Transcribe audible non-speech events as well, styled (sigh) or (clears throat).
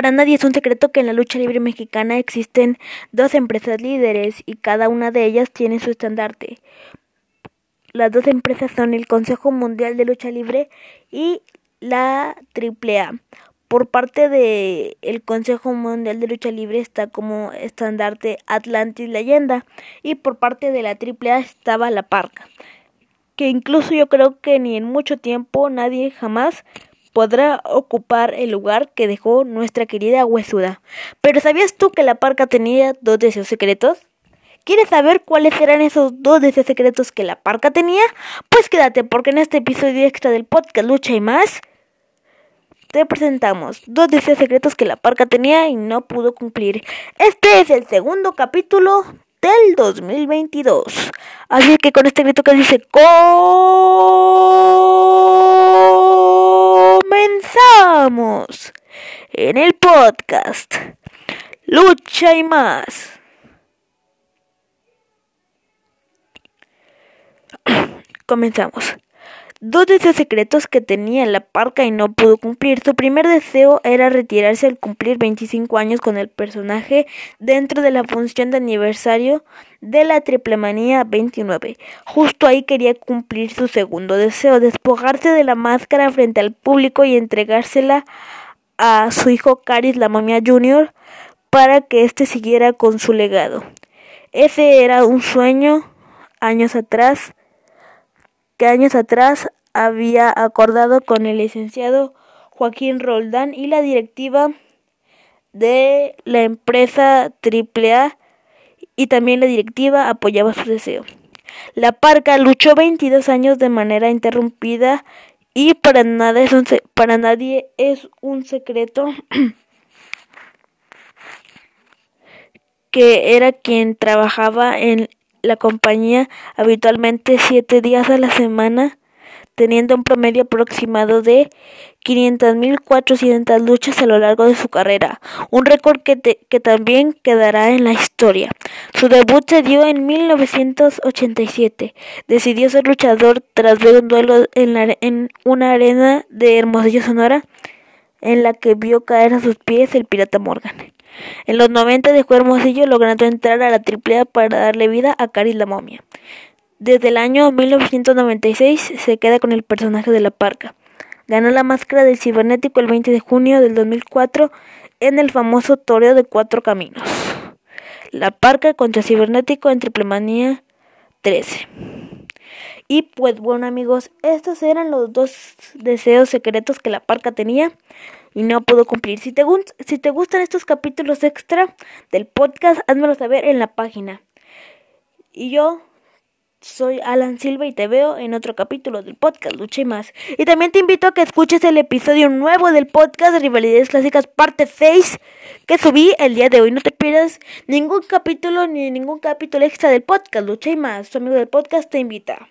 Para nadie es un secreto que en la lucha libre mexicana existen dos empresas líderes y cada una de ellas tiene su estandarte. Las dos empresas son el Consejo Mundial de Lucha Libre y la AAA. Por parte del el Consejo Mundial de Lucha Libre está como estandarte Atlantis Leyenda y por parte de la AAA estaba la Parca, que incluso yo creo que ni en mucho tiempo nadie jamás podrá ocupar el lugar que dejó nuestra querida huesuda. Pero ¿sabías tú que la Parca tenía dos deseos secretos? ¿Quieres saber cuáles eran esos dos deseos secretos que la parca tenía? Pues quédate porque en este episodio extra del podcast Lucha y más te presentamos dos deseos secretos que la parca tenía y no pudo cumplir. Este es el segundo capítulo del 2022. Así que con este grito que dice comenzamos en el podcast Lucha y más. (clears throat) Comenzamos. Dos deseos secretos que tenía la parca y no pudo cumplir. Su primer deseo era retirarse al cumplir 25 años con el personaje dentro de la función de aniversario de la Triplemanía 29. Justo ahí quería cumplir su segundo deseo, despojarse de la máscara frente al público y entregársela a su hijo Caris la Momia Jr. para que éste siguiera con su legado. Ese era un sueño años atrás que años atrás había acordado con el licenciado Joaquín Roldán y la directiva de la empresa AAA y también la directiva apoyaba su deseo. La Parca luchó 22 años de manera interrumpida y para, nada es un para nadie es un secreto (clears throat) que era quien trabajaba en la compañía habitualmente siete días a la semana, teniendo un promedio aproximado de 500.400 luchas a lo largo de su carrera, un récord que, que también quedará en la historia. Su debut se dio en 1987. Decidió ser luchador tras ver un duelo en, la, en una arena de Hermosillo, Sonora, en la que vio caer a sus pies el pirata Morgan. En los 90 dejó Hermosillo logrando entrar a la AAA para darle vida a Caris la momia. Desde el año 1996 se queda con el personaje de la parca. Ganó la máscara del cibernético el 20 de junio del 2004 en el famoso toreo de cuatro caminos. La parca contra cibernético en Triplemanía 13. Y pues bueno amigos, estos eran los dos deseos secretos que la parca tenía y no pudo cumplir. Si te, si te gustan estos capítulos extra del podcast, házmelo saber en la página. Y yo soy Alan Silva y te veo en otro capítulo del podcast Lucha y más. Y también te invito a que escuches el episodio nuevo del podcast de Rivalidades Clásicas parte 6 que subí el día de hoy. No te pierdas ningún capítulo ni ningún capítulo extra del podcast Lucha y más. Tu amigo del podcast te invita.